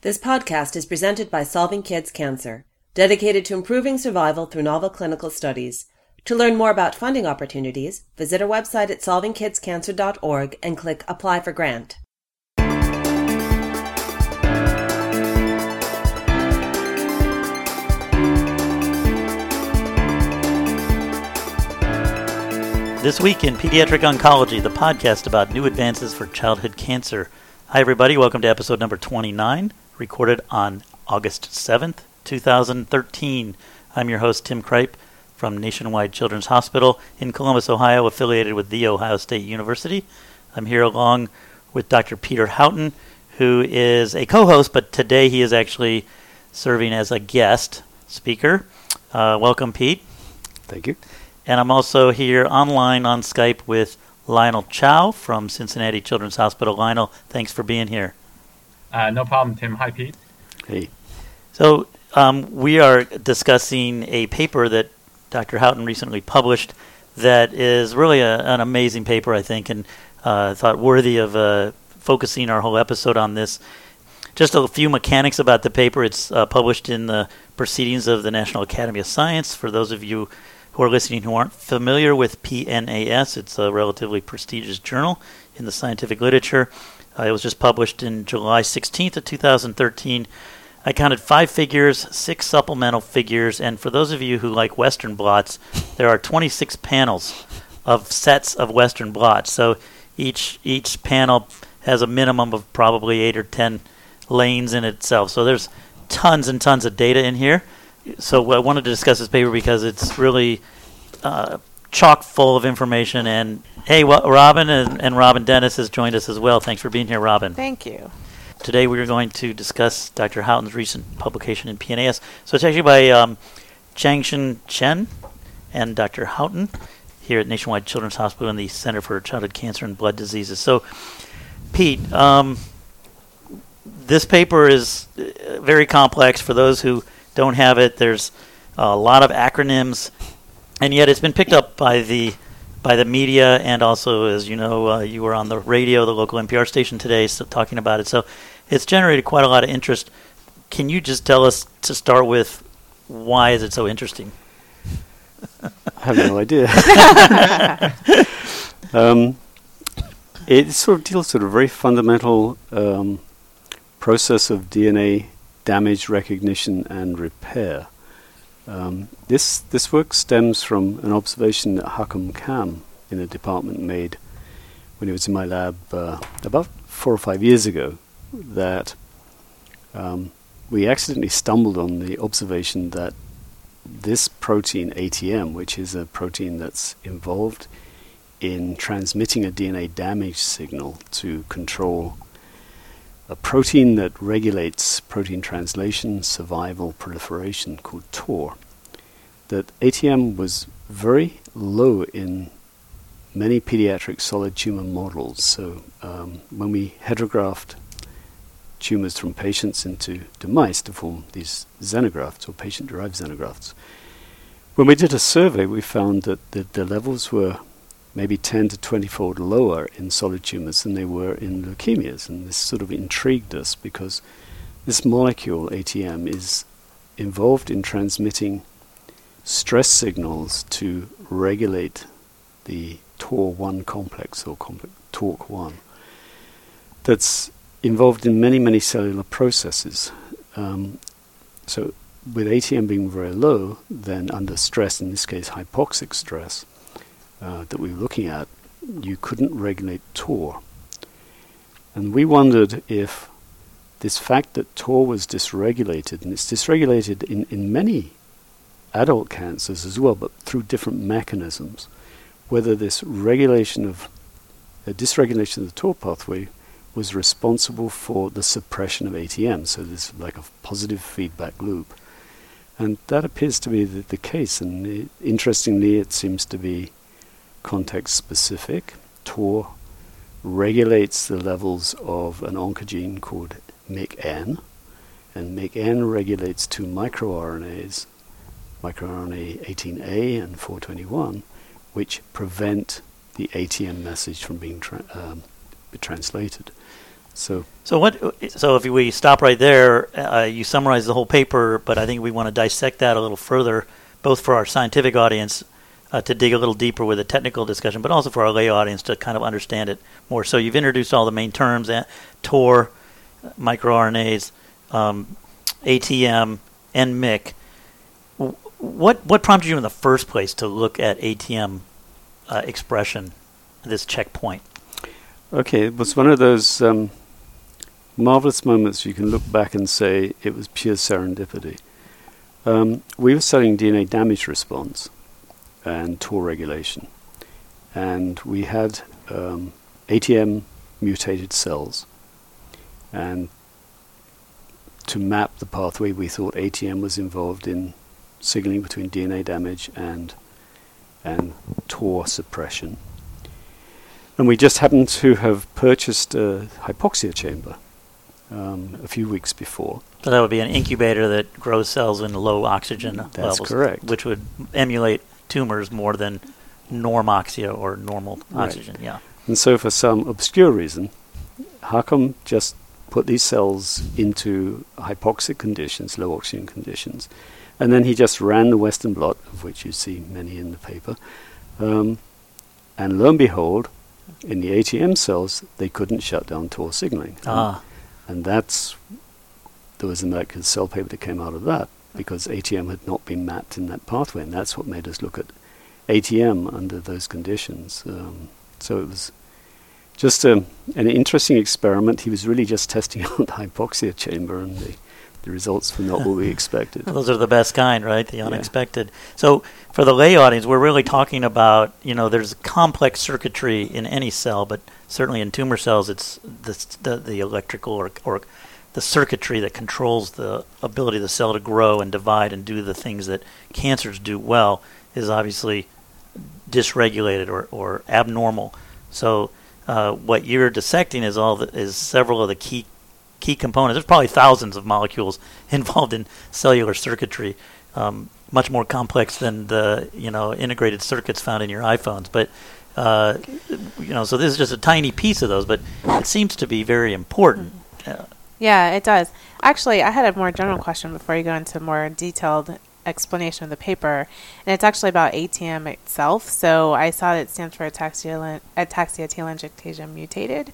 This podcast is presented by Solving Kids Cancer, dedicated to improving survival through novel clinical studies. To learn more about funding opportunities, visit our website at solvingkidscancer.org and click Apply for Grant. This week in Pediatric Oncology, the podcast about new advances for childhood cancer. Hi, everybody. Welcome to episode number 29, recorded on August 7th, 2013. I'm your host, Tim Kripe from Nationwide Children's Hospital in Columbus, Ohio, affiliated with The Ohio State University. I'm here along with Dr. Peter Houghton, who is a co host, but today he is actually serving as a guest speaker. Uh, welcome, Pete. Thank you. And I'm also here online on Skype with Lionel Chow from Cincinnati Children's Hospital. Lionel, thanks for being here. Uh, no problem, Tim. Hi, Pete. Hey. So, um, we are discussing a paper that Dr. Houghton recently published that is really a, an amazing paper, I think, and uh, thought worthy of uh, focusing our whole episode on this. Just a few mechanics about the paper. It's uh, published in the Proceedings of the National Academy of Science. For those of you who are listening who aren't familiar with PNAS, it's a relatively prestigious journal in the scientific literature. Uh, it was just published in July 16th of 2013. I counted five figures, six supplemental figures, and for those of you who like Western blots, there are 26 panels of sets of Western blots. So each each panel has a minimum of probably eight or ten lanes in itself. So there's tons and tons of data in here so I wanted to discuss this paper because it's really uh, chock full of information. And hey, well, Robin and, and Robin Dennis has joined us as well. Thanks for being here, Robin. Thank you. Today we are going to discuss Dr. Houghton's recent publication in PNAS. So it's actually by um, Changshin Chen and Dr. Houghton here at Nationwide Children's Hospital and the Center for Childhood Cancer and Blood Diseases. So, Pete, um, this paper is uh, very complex for those who don't have it. There's a lot of acronyms, and yet it's been picked up by the by the media and also, as you know, uh, you were on the radio, the local NPR station today, so talking about it. So it's generated quite a lot of interest. Can you just tell us to start with why is it so interesting? I have no idea. um, it sort of deals with a very fundamental um, process of DNA damage recognition and repair. Um, this this work stems from an observation that Hakam Kam in the department made when he was in my lab uh, about four or five years ago. That um, we accidentally stumbled on the observation that this protein ATM, which is a protein that's involved in transmitting a DNA damage signal to control a protein that regulates protein translation, survival, proliferation called TOR. That ATM was very low in many pediatric solid tumor models. So um, when we heterographed tumors from patients into to mice to form these xenografts or patient-derived xenografts, when we did a survey, we found that the, the levels were maybe 10 to 20 fold lower in solid tumors than they were in leukemias. And this sort of intrigued us because this molecule, ATM, is involved in transmitting stress signals to regulate the TOR1 complex or complex TORC1 that's involved in many, many cellular processes. Um, so, with ATM being very low, then under stress, in this case hypoxic stress, uh, that we were looking at, you couldn't regulate TOR. And we wondered if this fact that TOR was dysregulated, and it's dysregulated in, in many adult cancers as well, but through different mechanisms, whether this regulation of a dysregulation of the TOR pathway was responsible for the suppression of ATM. So there's like a positive feedback loop. And that appears to be the, the case. And it, interestingly, it seems to be context specific. TOR regulates the levels of an oncogene called MYC-N, and MYC-N regulates two microRNAs, microRNA 18A and 421, which prevent the ATM message from being tra- um, translated. So So what? So if we stop right there, uh, you summarize the whole paper, but I think we want to dissect that a little further, both for our scientific audience uh, to dig a little deeper with a technical discussion, but also for our lay audience to kind of understand it more. So you've introduced all the main terms: TOR, microRNAs, um, ATM, and MYC. W- What what prompted you in the first place to look at ATM uh, expression, this checkpoint? Okay, it was one of those um, marvelous moments you can look back and say it was pure serendipity. Um, we were studying DNA damage response and TOR regulation, and we had um, ATM mutated cells, and to map the pathway, we thought ATM was involved in signaling between DNA damage and and TOR suppression. And we just happened to have purchased a hypoxia chamber um, a few weeks before. So that would be an incubator that grows cells in low oxygen That's levels, correct. which would emulate tumors more than normoxia or normal Right. oxygen. Yeah. And so, for some obscure reason, Harcum just put these cells into hypoxic conditions, low oxygen conditions, and then he just ran the Western blot, of which you see many in the paper. Um, and lo and behold, in the ATM cells, they couldn't shut down TOR signaling. Ah, And that's there was a molecular cell paper that came out of that because ATM had not been mapped in that pathway, and that's what made us look at ATM under those conditions. Um, so it was just a, an interesting experiment. He was really just testing out the hypoxia chamber, and the, the results were not what we expected. those are the best kind, right? The Yeah. unexpected. So for the lay audience, we're really talking about you know there's complex circuitry in any cell, but certainly in tumor cells, it's the the, the electrical or, or the circuitry that controls the ability of the cell to grow and divide and do the things that cancers do well is obviously dysregulated or, or abnormal. So uh, what you're dissecting is all the, is several of the key key components. There's probably thousands of molecules involved in cellular circuitry, um, much more complex than the you know integrated circuits found in your iPhones. But uh, you know, so this is just a tiny piece of those, but it seems to be very important. Uh, Yeah, it does. Actually, I had a more general question before you go into more detailed explanation of the paper, and it's actually about ATM itself. So I saw that it stands for ataxia, telangiectasia mutated.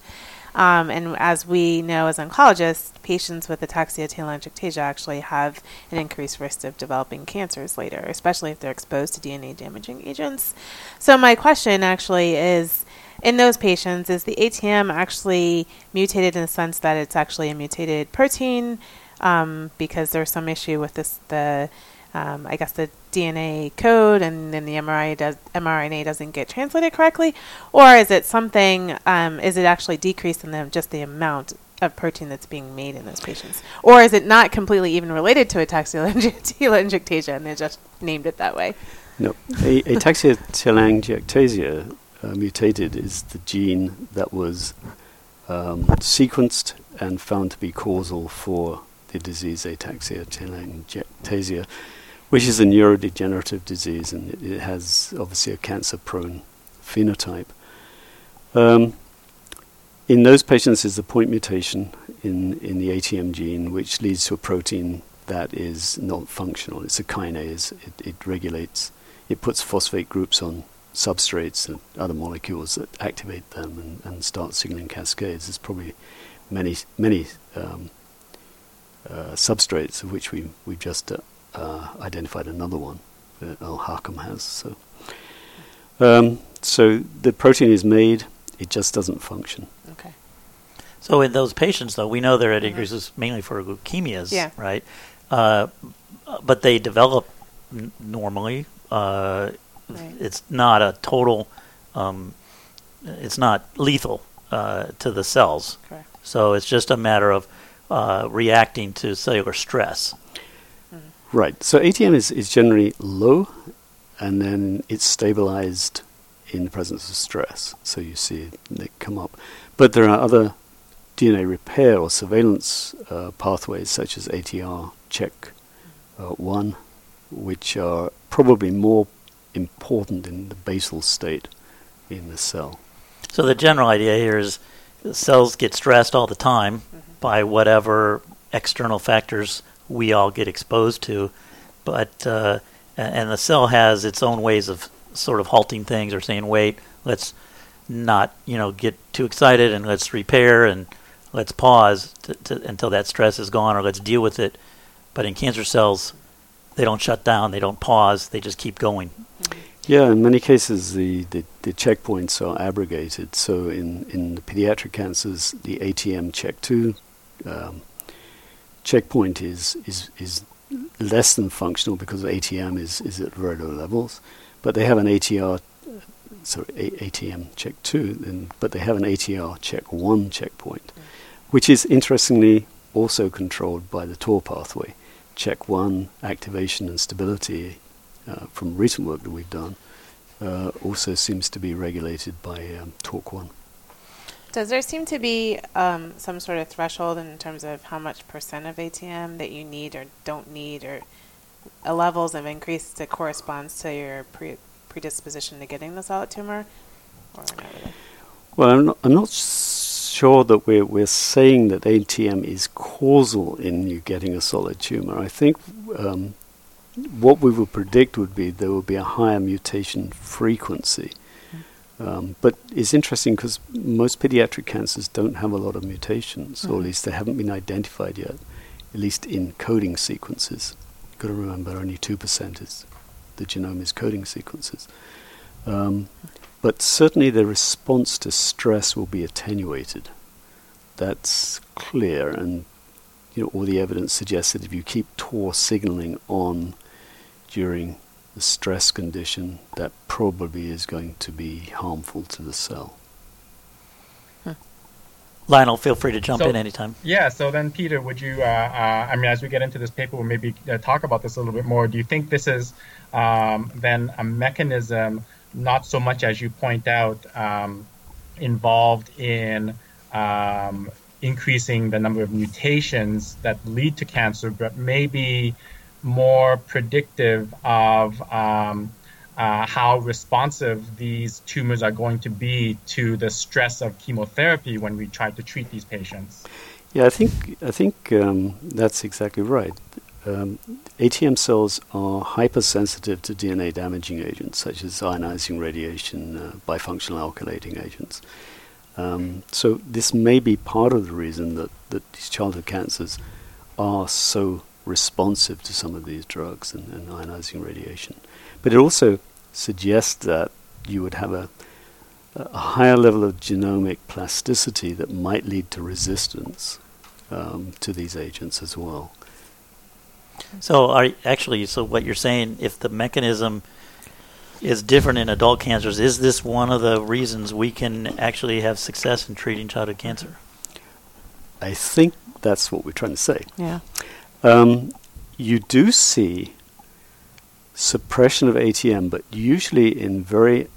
Um, and as we know as oncologists, patients with ataxia telangiectasia actually have an increased risk of developing cancers later, especially if they're exposed to DNA damaging agents. So my question actually is in those patients, is the ATM actually mutated in the sense that it's actually a mutated protein um, because there's some issue with this the um, I guess the DNA code and then the mRNA does mRNA doesn't get translated correctly, or is it something? Um, is it actually decreased in them just the amount of protein that's being made in those patients, or is it not completely even related to ataxia and they just named it that way? No, ataxia telangiectasia uh, mutated is the gene that was um, sequenced and found to be causal for the disease ataxia telangiectasia, which is a neurodegenerative disease and it, it has obviously a cancer-prone phenotype. Um, in those patients is the point mutation in, in the ATM gene, which leads to a protein that is not functional. It's a kinase. It, it regulates, it puts phosphate groups on substrates and other molecules that activate them and, and start signaling cascades. There's probably many, many um, uh, substrates of which we, we've just uh, uh, identified another one that Al Harcum has. So, um, so the protein is made, it just doesn't function. Okay. So in those patients, though, we know they're at Mhm. increases mainly for leukemias, Yeah. right? Uh, but they develop n- normally. Uh, Right. It's not a total. Um, it's not lethal uh, to the cells. Correct. So it's just a matter of uh, reacting to cellular stress. Right. So ATM is, is generally low, and then it's stabilized in the presence of stress. So you see it come up. But there are other DNA repair or surveillance uh, pathways, such as ATR check uh, 1, which are probably more important in the basal state in the cell. So the general idea here is cells get stressed all the time by whatever external factors we all get exposed to, but uh, and the cell has its own ways of sort of halting things or saying, "Wait, let's not you know get too excited and let's repair and let's pause to, to, until that stress is gone or let's deal with it." But in cancer cells, they don't shut down, they don't pause, they just keep going. Yeah, in many cases, the, the, the checkpoints are abrogated. So, in, in the pediatric cancers, the ATM check 2 um, checkpoint is, is, is less than functional because ATM is, is at very low levels. But they have an ATR, sorry, A- ATM check 2, and, but they have an ATR check 1 checkpoint, which is interestingly also controlled by the TOR pathway. Check 1 activation and stability uh, from recent work that we've done uh, also seems to be regulated by um, TORC1. Does there seem to be um, some sort of threshold in terms of how much percent of ATM that you need or don't need, or levels of increase that corresponds to your pre- predisposition to getting the solid tumor, or? Well, I'm not, I'm not sure that we're, we're saying that ATM is causal in you getting a solid tumor. I think um, what we would predict would be there would be a higher mutation frequency. Um, but it's interesting because most pediatric cancers don't have a lot of mutations, or at Mhm. least they haven't been identified yet, at least in coding sequences. You've got to remember only 2% is the genome is coding sequences. Um, but certainly the response to stress will be attenuated. That's clear, and you know all the evidence suggests that if you keep TOR signaling on during the stress condition, that probably is going to be harmful to the cell. Lionel, feel free to jump So- in anytime. Yeah. So then, Peter, would you? Uh, uh, I mean, as we get into this paper, we'll maybe uh, talk about this a little bit more. Do you think this is um, then a mechanism, not so much as you point out, um, involved in um, increasing the number of mutations that lead to cancer, but maybe more predictive of um, uh, how responsive these tumors are going to be to the stress of chemotherapy when we try to treat these patients. Yeah, I think I think um, that's exactly right. Um, ATM cells are hypersensitive to DNA damaging agents such as ionizing radiation, uh, bifunctional alkylating agents. Um, so this may be part of the reason that, that these childhood cancers are so responsive to some of these drugs and, and ionizing radiation. But it also suggests that you would have a, a higher level of genomic plasticity that might lead to resistance um, to these agents as well. So, are actually, so what you're saying, if the mechanism is different in adult cancers, is this one of the reasons we can actually have success in treating childhood cancer? I think that's what we're trying to say. Yeah. Um, you do see suppression of ATM, but usually in very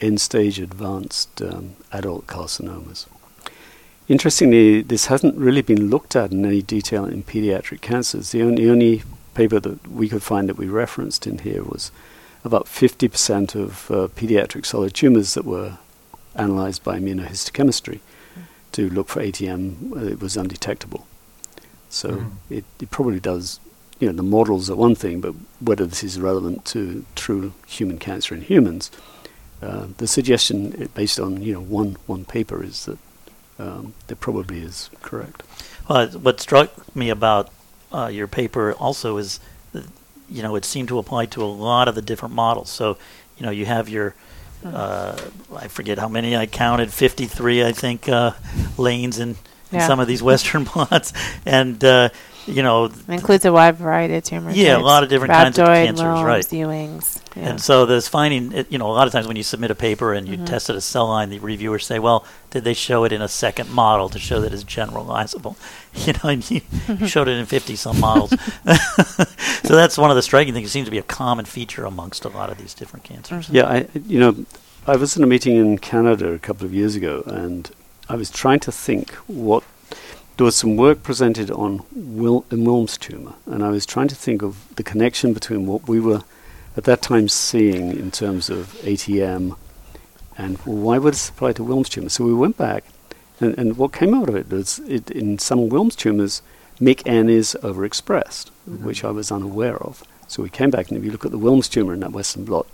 end stage advanced um, adult carcinomas. Interestingly, this hasn't really been looked at in any detail in pediatric cancers. The only, only paper that we could find that we referenced in here was about 50% of uh, pediatric solid tumors that were analyzed by immunohistochemistry to look for ATM. uh, It was undetectable. So Mhm. it, it probably does, you know, the models are one thing, but whether this is relevant to true human cancer in humans, uh, the suggestion based on, you know, one, one paper is that um, that probably is correct. Well, what struck me about uh, your paper also is, that, you know, it seemed to apply to a lot of the different models. So, you know, you have your, uh, I forget how many I counted, 53, I think, uh, lanes in, in Yeah. some of these Western plots. And, uh, you know, It includes a wide variety of tumors. Yeah, a lot of different kinds of cancers, right. Ewings. Yeah. And so this finding, it, you know, a lot of times when you submit a paper and you Mhm. test it a cell line, the reviewers say, "Well, did they show it in a second model to show that it's generalizable?" You know, and you, you showed it in fifty some models. so that's one of the striking things. It seems to be a common feature amongst a lot of these different cancers. Mhm. Yeah, I, you know, I was in a meeting in Canada a couple of years ago, and I was trying to think what there was some work presented on Wil- Wilms tumor, and I was trying to think of the connection between what we were at that time seeing in terms of ATM and why would it apply to Wilms tumor. So we went back And, and what came out of it was it, in some Wilms tumors, MYC-N is overexpressed, Mm-hmm. which I was unaware of. So we came back, and if you look at the Wilms tumor in that Western blot,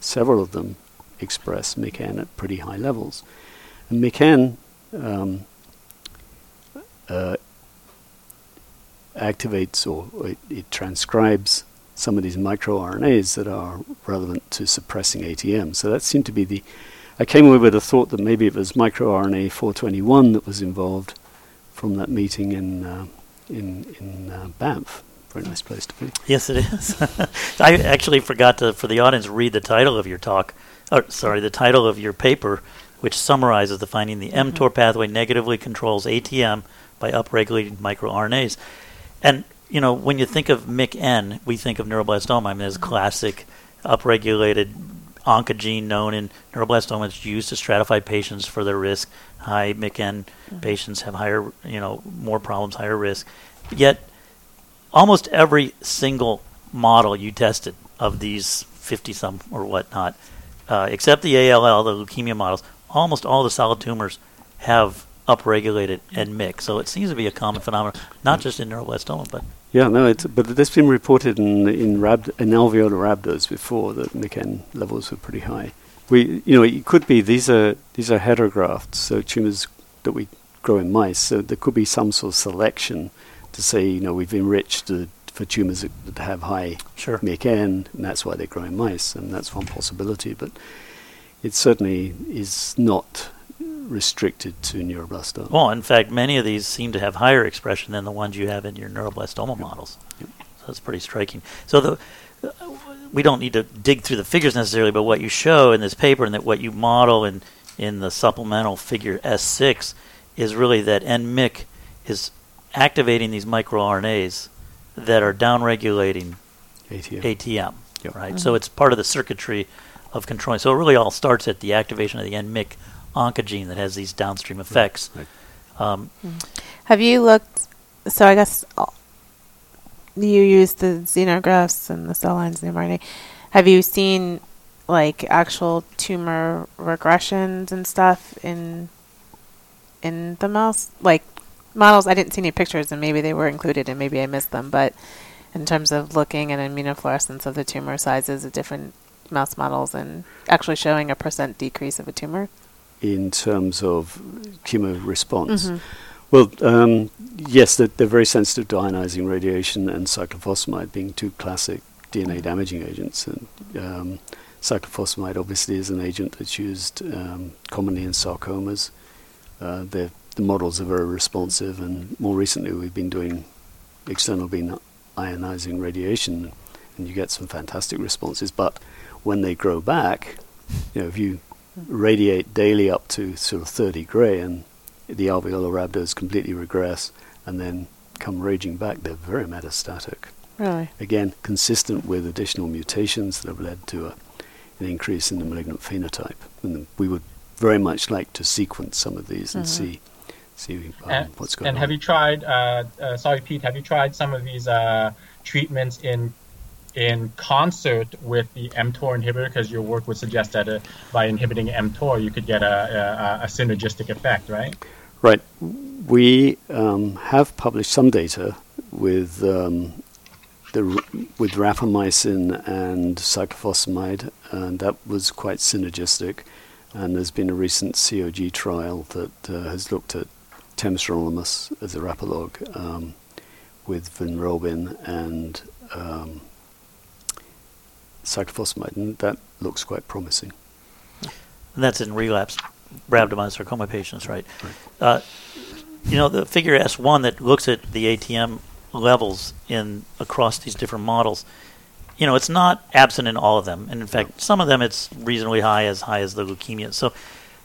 several of them express MYC-N at pretty high levels. And MYC-N um, uh, activates or, it, it transcribes some of these microRNAs that are relevant to suppressing ATM. So that seemed to be the. I came away with a thought that maybe it was microRNA 421 that was involved from that meeting in uh, in in uh, Banff. Very nice place to be. Yes, it is. I actually forgot to, for the audience, read the title of your talk. Or, sorry, the title of your paper, which summarizes the finding the mTOR mm-hmm. pathway negatively controls ATM by upregulating microRNAs. And, you know, when you think of MYC-N, we think of neuroblastoma. I mean, there's mm-hmm. classic upregulated oncogene known in neuroblastoma. It's used to stratify patients for their risk. High MYC-N mm-hmm. patients have higher, you know, more problems, higher risk. Yet, almost every single model you tested of these 50 some or whatnot, uh, except the ALL, the leukemia models, almost all the solid tumors have upregulated and mix. So it seems to be a common phenomenon, not just in neuroblastoma, but Yeah, no, it's, but that's been reported in in, rab, in alveolar rhabdos before that MYC-N levels were pretty high. We, you know, it could be these are these are heterografts, so tumors that we grow in mice. So there could be some sort of selection to say, you know, we've enriched the, for tumors that, that have high sure. And that's why they grow in mice, and that's one possibility. But it certainly is not restricted to neuroblastoma. Well, in fact, many of these seem to have higher expression than the ones you have in your neuroblastoma models. So that's pretty striking. So the we don't need to dig through the figures necessarily, but what you show in this paper and that what you model in in the supplemental figure S6 is really that NMYC is activating these microRNAs that are downregulating ATM. ATM, Yep. right? So it's part of the circuitry of controlling. So it really all starts at the activation of the NMYC oncogene that has these downstream effects. Right. Um, Have you looked? So I guess uh, you use the xenografts and the cell lines and the mRNA. Have you seen like actual tumor regressions and stuff in in the mouse? Like models, I didn't see any pictures, and maybe they were included, and maybe I missed them. But in terms of looking at immunofluorescence of the tumor sizes of different mouse models and actually showing a percent decrease of a tumor. in terms of chemo response. Mhm. Well, um, yes, they're, they're very sensitive to ionizing radiation and cyclophosphamide being two classic DNA damaging agents. And um, cyclophosphamide obviously is an agent that's used um, commonly in sarcomas. Uh, the models are very responsive, and more recently we've been doing external beam ionizing radiation, and you get some fantastic responses. But when they grow back, you know, if you radiate daily up to sort of 30 gray and the alveolar rhabdos completely regress and then come raging back, they're very metastatic. Really? Again, consistent with additional mutations that have led to a, an increase in the malignant phenotype. And we would very much like to sequence some of these and Mhm. see see um, and, what's going and on. And have you tried? Uh, uh, sorry, Pete. Have you tried some of these uh, treatments in in concert with the mTOR inhibitor? Because your work would suggest that uh, by inhibiting mTOR, you could get a, a, a synergistic effect, right? Right. We um, have published some data with um, the with rapamycin and cyclophosphamide, and that was quite synergistic. And there's been a recent COG trial that uh, has looked at temsirolimus as a rapalog um, with vinrobin and um, cyclophosphamide, and that looks quite promising. and that's in relapsed rhabdomyosarcoma patients, right? Right. Uh, you know, the figure S1 that looks at the ATM levels in across these different models, you know, it's not absent in all of them. And in fact, some of them it's reasonably high, as high as the leukemia. So,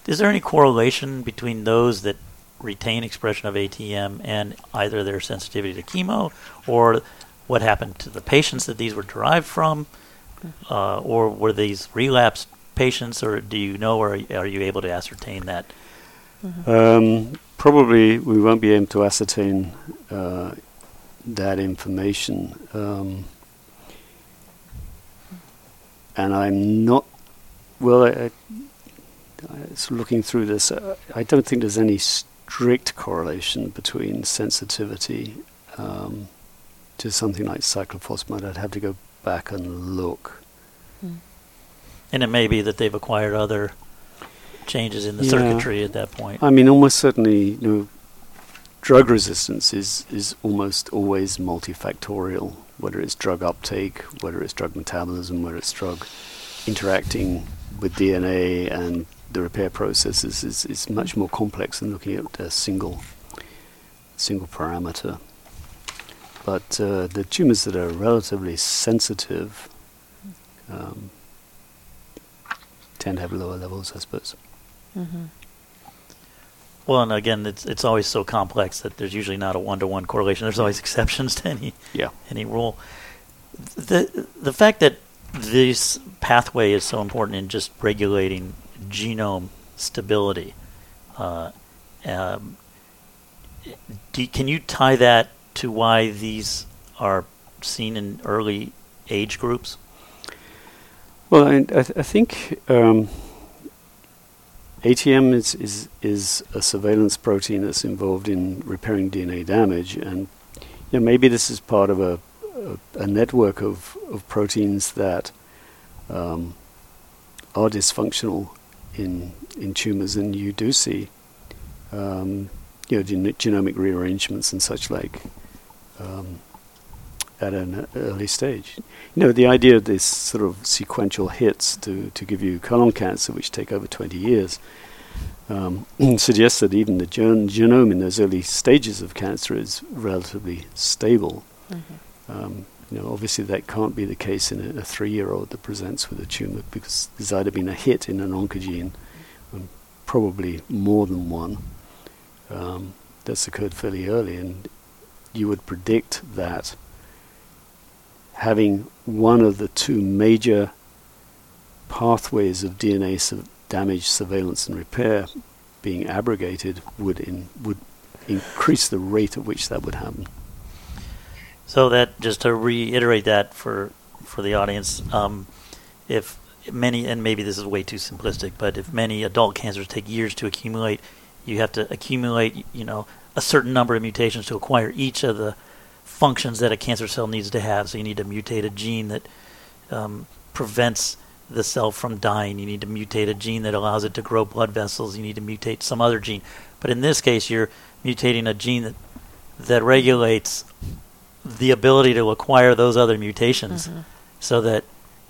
is there any correlation between those that retain expression of ATM and either their sensitivity to chemo or what happened to the patients that these were derived from? Uh, or were these relapsed patients, or do you know, or are you able to ascertain that? Um, probably we won't be able to ascertain uh, that information. Um, and I'm not, well, I, I, I looking through this, uh, I don't think there's any strict correlation between sensitivity um, to something like cyclophosphamide. I'd have to go back and look. Hmm. And it may be that they've acquired other changes in the Yeah. circuitry at that point. I mean, almost certainly, you know, drug resistance is, is almost always multifactorial, whether it's drug uptake, whether it's drug metabolism, whether it's drug interacting with DNA and the repair processes is, is much more complex than looking at a single single parameter. But uh, the tumors that are relatively sensitive um, tend to have lower levels, I suppose. Mm-hmm. Well, and again, it's it's always so complex that there's usually not a one to one correlation. There's always exceptions to any Yeah. any rule. The the fact that this pathway is so important in just regulating genome stability. Uh, um, do, can you tie that to why these are seen in early age groups? Well, I, I, th- I think um, ATM is, is is a surveillance protein that's involved in repairing DNA damage, and you know, maybe this is part of a a, a network of, of proteins that um, are dysfunctional in in tumors, and you do see um, you know gen- genomic rearrangements and such like. Um, at an early stage. You know, the idea of this sort of sequential hits to, to give you colon cancer, which take over 20 years, um, suggests that even the gen- genome in those early stages of cancer is relatively stable. Mm-hmm. Um, you know, obviously that can't be the case in a, a three-year-old that presents with a tumor because there's either been a hit in an oncogene, and probably more than one, um, that's occurred fairly early, and you would predict that having one of the two major pathways of DNA su- damage, surveillance, and repair being abrogated would in, would increase the rate at which that would happen. So that just to reiterate that for for the audience, um, if many and maybe this is way too simplistic, but if many adult cancers take years to accumulate, you have to accumulate you know a certain number of mutations to acquire each of the functions that a cancer cell needs to have. So you need to mutate a gene that um, prevents the cell from dying. You need to mutate a gene that allows it to grow blood vessels. You need to mutate some other gene. But in this case, you're mutating a gene that that regulates the ability to acquire those other mutations Mm-hmm. so that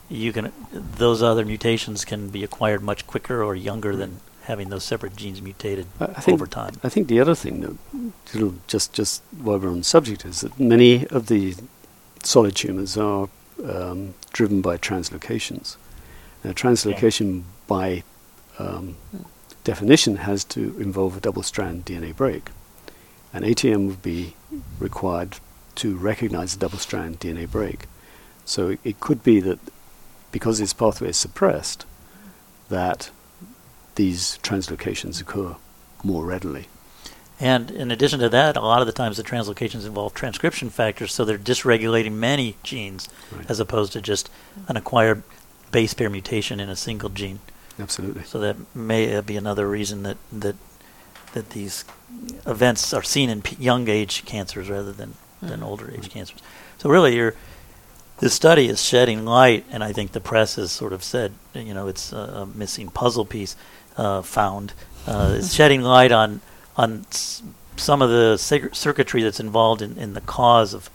you can those other mutations can be acquired much quicker or younger than having those separate genes mutated I over time. I think the other thing that sort of just just while we're on the subject is that many of the solid tumors are um, driven by translocations. Now, translocation by um, definition has to involve a double-strand DNA break, and ATM would be required to recognize a double-strand DNA break. So it, it could be that because this pathway is suppressed, that these translocations occur more readily. And in addition to that, a lot of the times the translocations involve transcription factors, so they're dysregulating many genes Right. as opposed to just an acquired base pair mutation in a single gene. Absolutely. So that may uh, be another reason that that that these events are seen in p- young age cancers rather than than Mhm. older age cancers. So really, you're this study is shedding light, and I think the press has sort of said, you know, it's a, a missing puzzle piece uh, found. Uh, it's shedding light on on some of the cir- circuitry that's involved in, in the cause of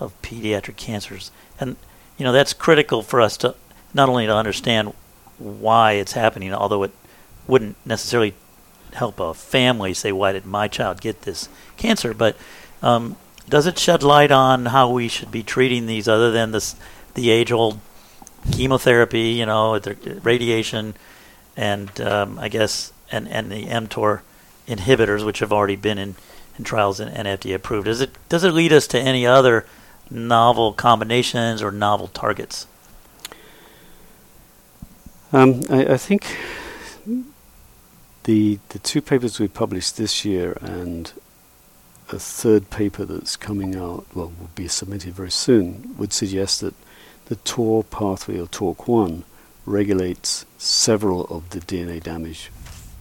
of pediatric cancers, and you know that's critical for us to not only to understand why it's happening, although it wouldn't necessarily help a family say, why did my child get this cancer? But um, does it shed light on how we should be treating these other than this, the age old chemotherapy, you know, radiation, and um, I guess, and, and the mTOR inhibitors, which have already been in, in trials and, and FDA approved? Does it, does it lead us to any other novel combinations or novel targets? Um, I, I think the the two papers we published this year and a third paper that's coming out, well, will be submitted very soon, would suggest that the TOR pathway or TORC1 regulates several of the DNA damage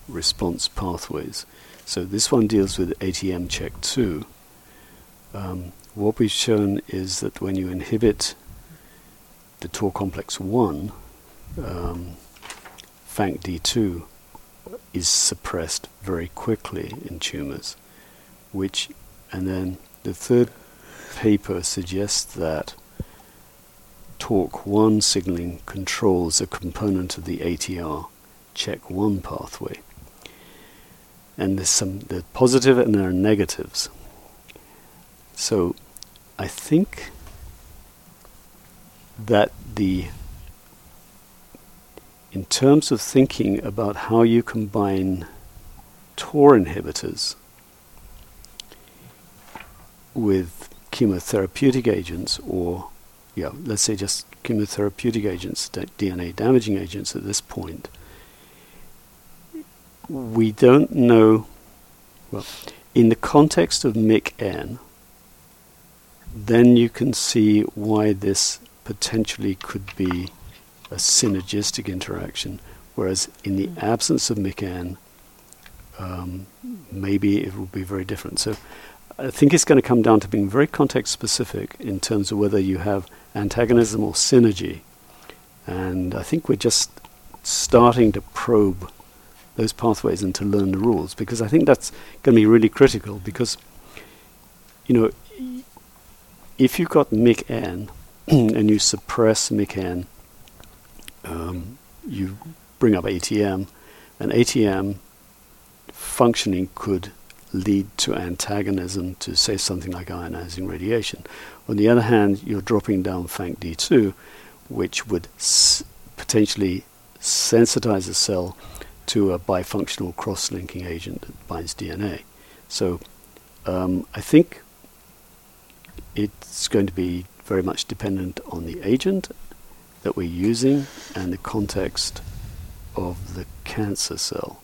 response pathways. So this one deals with ATM check 2. Um, what we've shown is that when you inhibit the TOR complex 1, um, FANCD2 is suppressed very quickly in tumors, which, and then the third paper suggests that TORC1 signaling controls a component of the ATR check 1 pathway. And there's some the positive and there are negatives. So I think that the in terms of thinking about how you combine TOR inhibitors with chemotherapeutic agents or yeah, let's say just chemotherapeutic agents, DNA damaging agents at this point, we don't know. Well, in the context of MYC-N, then you can see why this potentially could be a synergistic interaction, whereas in the mm. absence of MYC-N, um, maybe it will be very different. So I think it's going to come down to being very context specific in terms of whether you have antagonism or synergy. And I think we're just starting to probe those pathways and to learn the rules because I think that's going to be really critical because, you know, if you've got MYC-N and you suppress MYC-N, um, you bring up ATM, and ATM functioning could lead to antagonism to, say, something like ionizing radiation. On the other hand, you're dropping down FANCD2, which would s- potentially sensitize a cell to a bifunctional cross linking agent that binds DNA. So um, I think it's going to be very much dependent on the agent that we're using and the context of the cancer cell.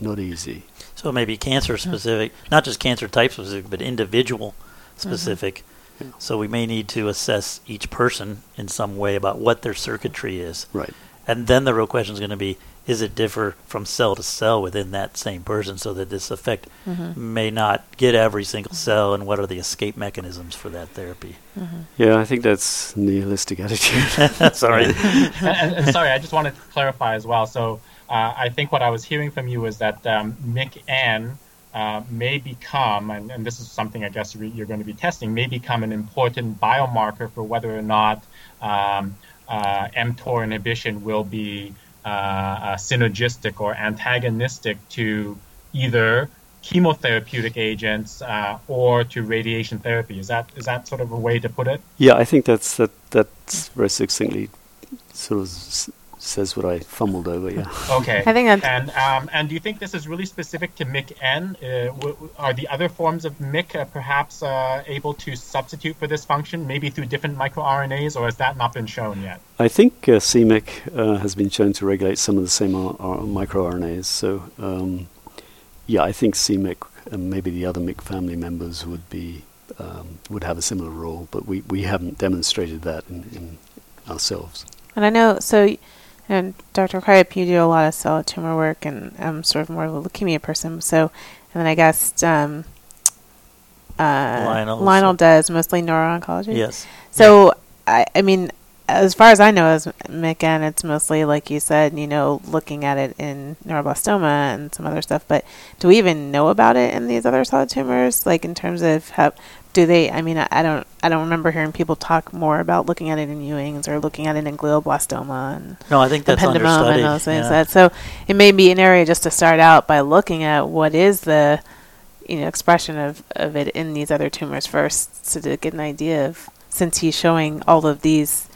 Not easy. So maybe cancer specific, not just cancer type specific, but individual specific. Mm-hmm. Yeah. So we may need to assess each person in some way about what their circuitry is. Right. And then the real question is going to be is it differ from cell to cell within that same person so that this effect mm-hmm. may not get every single cell and what are the escape mechanisms for that therapy mm-hmm. yeah i think that's nihilistic attitude sorry and, and, sorry i just wanted to clarify as well so uh, i think what i was hearing from you is that um, MYC-N uh, may become, and, and, this is something I guess you're going to be testing, may become an important biomarker for whether or not um, uh, mTOR inhibition will be uh, uh, synergistic or antagonistic to either chemotherapeutic agents uh, or to radiation therapy. Is that is that sort of a way to put it? Yeah, I think that's that that's very succinctly sort of says what I fumbled over. Yeah. Okay. I think that's and um, and do you think this is really specific to MYC-N? Uh, w- are the other forms of MYC uh, perhaps uh, able to substitute for this function, maybe through different microRNAs, or has that not been shown yet? I think uh, c-MYC uh, has been shown to regulate some of the same r- r- microRNAs. So um, yeah, I think c-MYC and maybe the other MYC family members would be um, would have a similar role, but we, we haven't demonstrated that in, in ourselves. And I know so and Dr. Cryup, you do a lot of solid tumor work, and I'm sort of more of a leukemia person. So, and then I guess um, uh, Lionel, Lionel does mostly neuro-oncology. Yes. So, I, I mean, as far as I know, as again, it's mostly like you said, you know, looking at it in neuroblastoma and some other stuff. But do we even know about it in these other solid tumors? Like in terms of how do they? I mean, I, I, don't. I don't remember hearing people talk more about looking at it in Ewing's or looking at it in glioblastoma and no. I think that's understudied. And those things. Yeah. That, so it may be an area just to start out by looking at what is the you know expression of of it in these other tumors first, so to get an idea of since he's showing all of these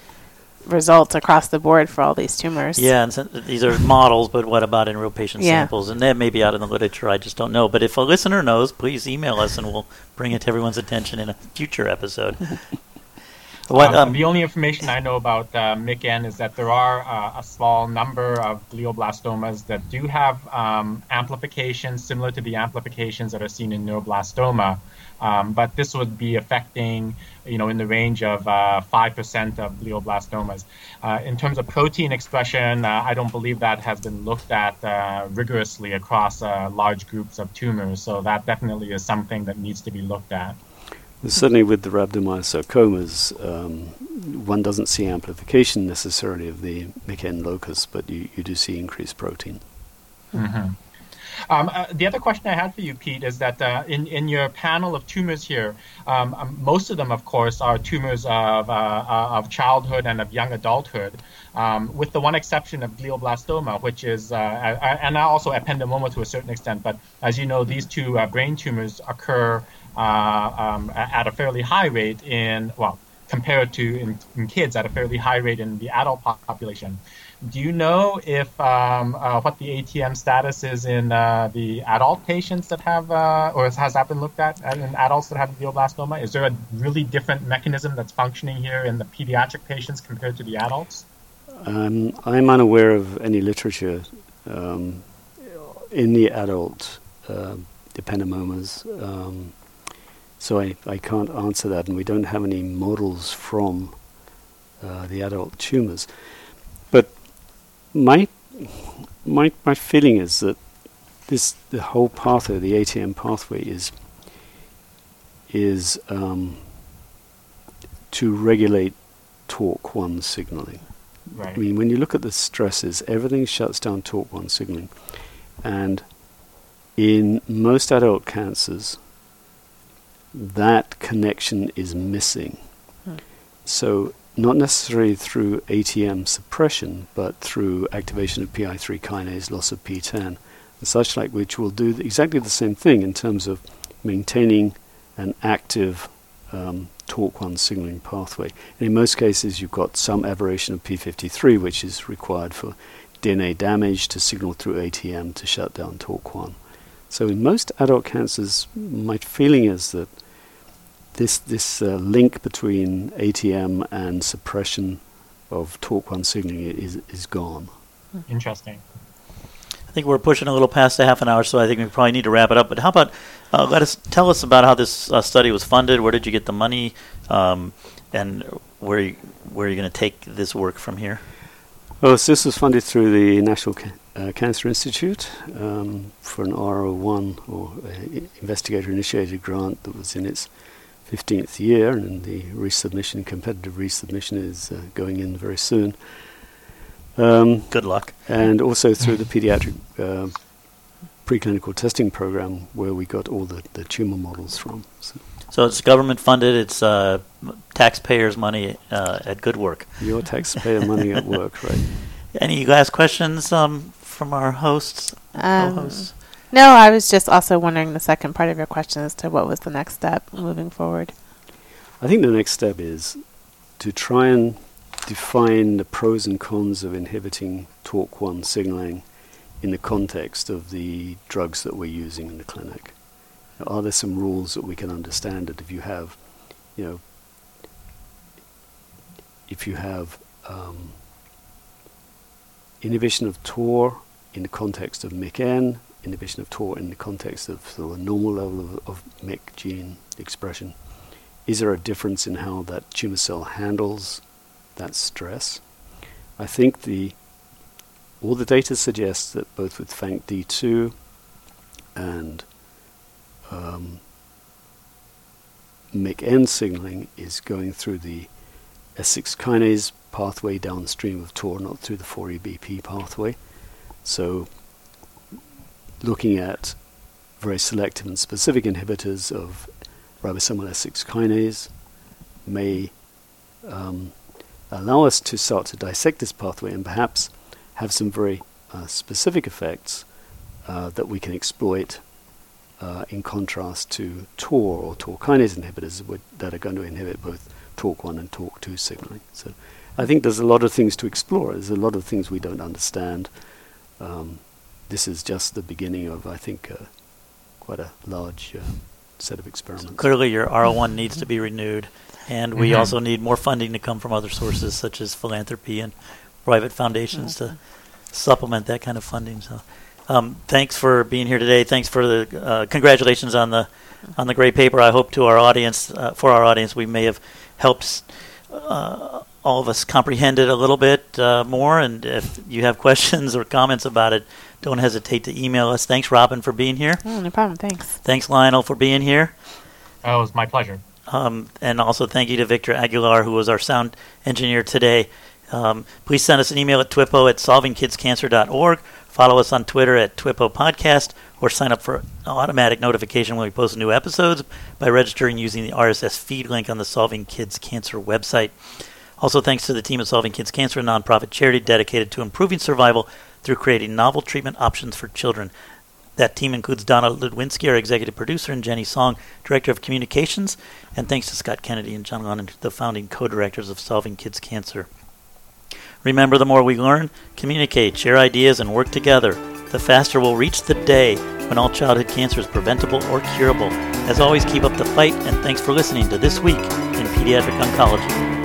results across the board for all these tumors. Yeah, and so these are models, but what about in real patient yeah. samples? And that may be out in the literature. I just don't know. But if a listener knows, please email us, and we'll bring it to everyone's attention in a future episode. What, Um, um, the only information I know about uh, MIC-N is that there are uh, a small number of glioblastomas that do have um, amplifications similar to the amplifications that are seen in neuroblastoma. Um, but this would be affecting, you know, in the range of uh, 5% of glioblastomas. Uh, in terms of protein expression, uh, I don't believe that has been looked at uh, rigorously across uh, large groups of tumors. So that definitely is something that needs to be looked at. Certainly with the rhabdomyosarcomas, um, one doesn't see amplification necessarily of the MIC-N locus, but you, you do see increased protein. Mm-hmm. Um, uh, the other question I had for you, Pete, is that uh, in, in your panel of tumors here, um, um, most of them, of course, are tumors of, uh, uh of childhood and of young adulthood, um, with the one exception of glioblastoma, which is, uh, and also ependymoma to a certain extent. But as you know, these two brain tumors occur um, at a fairly high rate in, well, compared to in, in kids at a fairly high rate in the adult population. Do you know if um, uh, what the ATM status is in uh, the adult patients that have, uh, or has that been looked at in adults that have glioblastoma? Is there a really different mechanism that's functioning here in the pediatric patients compared to the adults? Um, I'm unaware of any literature um, in the adult uh, um, so I, I can't answer that, and we don't have any models from uh, the adult tumors. My my my feeling is that this the whole pathway, the ATM pathway, is is um, to regulate TORC one signaling. Right. I mean, when you look at the stresses, everything shuts down TORC one signaling, and in most adult cancers, that connection is missing. Hmm. So not necessarily through ATM suppression, but through activation of PI3 kinase, loss of PTEN, and such like, which will do exactly the same thing in terms of maintaining an active um, TORC1 signaling pathway. And in most cases, you've got some aberration of P53, which is required for DNA damage to signal through ATM to shut down TORC1. So in most adult cancers, my feeling is that this this uh, link between ATM and suppression of TORC1 signaling is is gone. Interesting. I think we're pushing a little past a half an hour, so I think we probably need to wrap it up. But how about uh, let us tell us about how this uh, study was funded? Where did you get the money, um, and where you, where are you going to take this work from here? Well, so this was funded through the National Ca- uh, Cancer Institute um, for an R01 or investigator-initiated grant that was in its 15th year, and the resubmission, competitive resubmission, is uh, going in very soon. Um, Good luck. And also through the pediatric uh, preclinical testing program, where we got all the, the tumor models from. So. so it's government funded. It's uh, taxpayers' money uh, at good work. Your taxpayer money at work, right? Any last questions um, from our hosts, um, co-hosts? No, I was just also wondering the second part of your question as to what was the next step moving forward. I think the next step is to try and define the pros and cons of inhibiting TORC1 signaling in the context of the drugs that we're using in the clinic. Are there some rules that we can understand that if you have, you know, if you have um, inhibition of TOR in the context of MYC-N, inhibition of TOR in the context of sort of normal level of, of MYC gene expression? Is there a difference in how that tumor cell handles that stress? I think the all the data suggests that both with FANCD2 and um, MYC-N signaling is going through the S6 kinase pathway downstream of TOR, not through the 4EBP pathway. So looking at very selective and specific inhibitors of ribosomal S6 kinase may um, allow us to start to dissect this pathway and perhaps have some very uh, specific effects uh, that we can exploit uh, in contrast to TOR or TOR kinase inhibitors that are going to inhibit both TORC1 and TORC2 signaling. So I think there's a lot of things to explore. There's a lot of things we don't understand. Um, this is just the beginning of, I think, uh, quite a large uh, set of experiments. Clearly, your R01 needs to be renewed, and we Mhm. also need more funding to come from other sources such as philanthropy and private foundations to supplement that kind of funding. So, um, thanks for being here today. Thanks for the uh, congratulations on the on the great paper. I hope to our audience, uh, for our audience, we may have helped uh, all of us comprehend it a little bit uh, more. And if you have questions or comments about it, don't hesitate to email us. Thanks, Robin, for being here. Oh, no problem. Thanks. Thanks, Lionel, for being here. Oh, it was my pleasure. Um, and also thank you to Victor Aguilar, who was our sound engineer today. Um, please send us an email at twippo at solvingkidscancer.org. Follow us on Twitter at Twippo Podcast, or sign up for automatic notification when we post new episodes by registering using the RSS feed link on the Solving Kids Cancer website. Also, thanks to the team at Solving Kids Cancer, a nonprofit charity dedicated to improving survival through creating novel treatment options for children. That team includes Donna Ludwinski, our executive producer, and Jenny Song, director of communications. And thanks to Scott Kennedy and John Lennon, the founding co-directors of Solving Kids Cancer. Remember, the more we learn, communicate, share ideas, and work together, the faster we'll reach the day when all childhood cancer is preventable or curable. As always, keep up the fight, and thanks for listening to This Week in Pediatric Oncology.